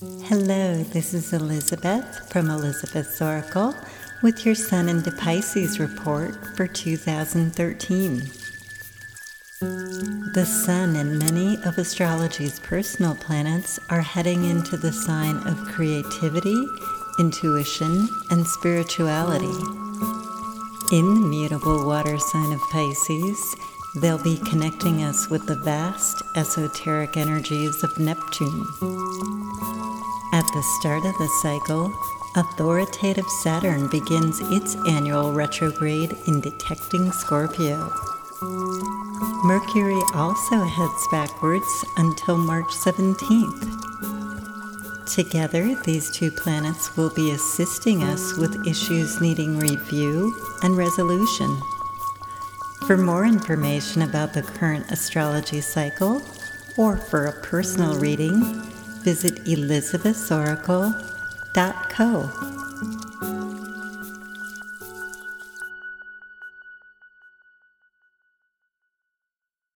Hello, this is Elizabeth from Elizabeth's Oracle with your Sun into Pisces report for 2013. The Sun and many of astrology's personal planets are heading into the sign of creativity, intuition, and spirituality. In the mutable water sign of Pisces, they'll be connecting us with the vast esoteric energies of Neptune. At the start of the cycle, authoritative Saturn begins its annual retrograde in detecting Scorpio. Mercury also heads backwards until March 17th. Together, these two planets will be assisting us with issues needing review and resolution. For more information about the current astrology cycle, or for a personal reading, visit elizabethsoracle.co.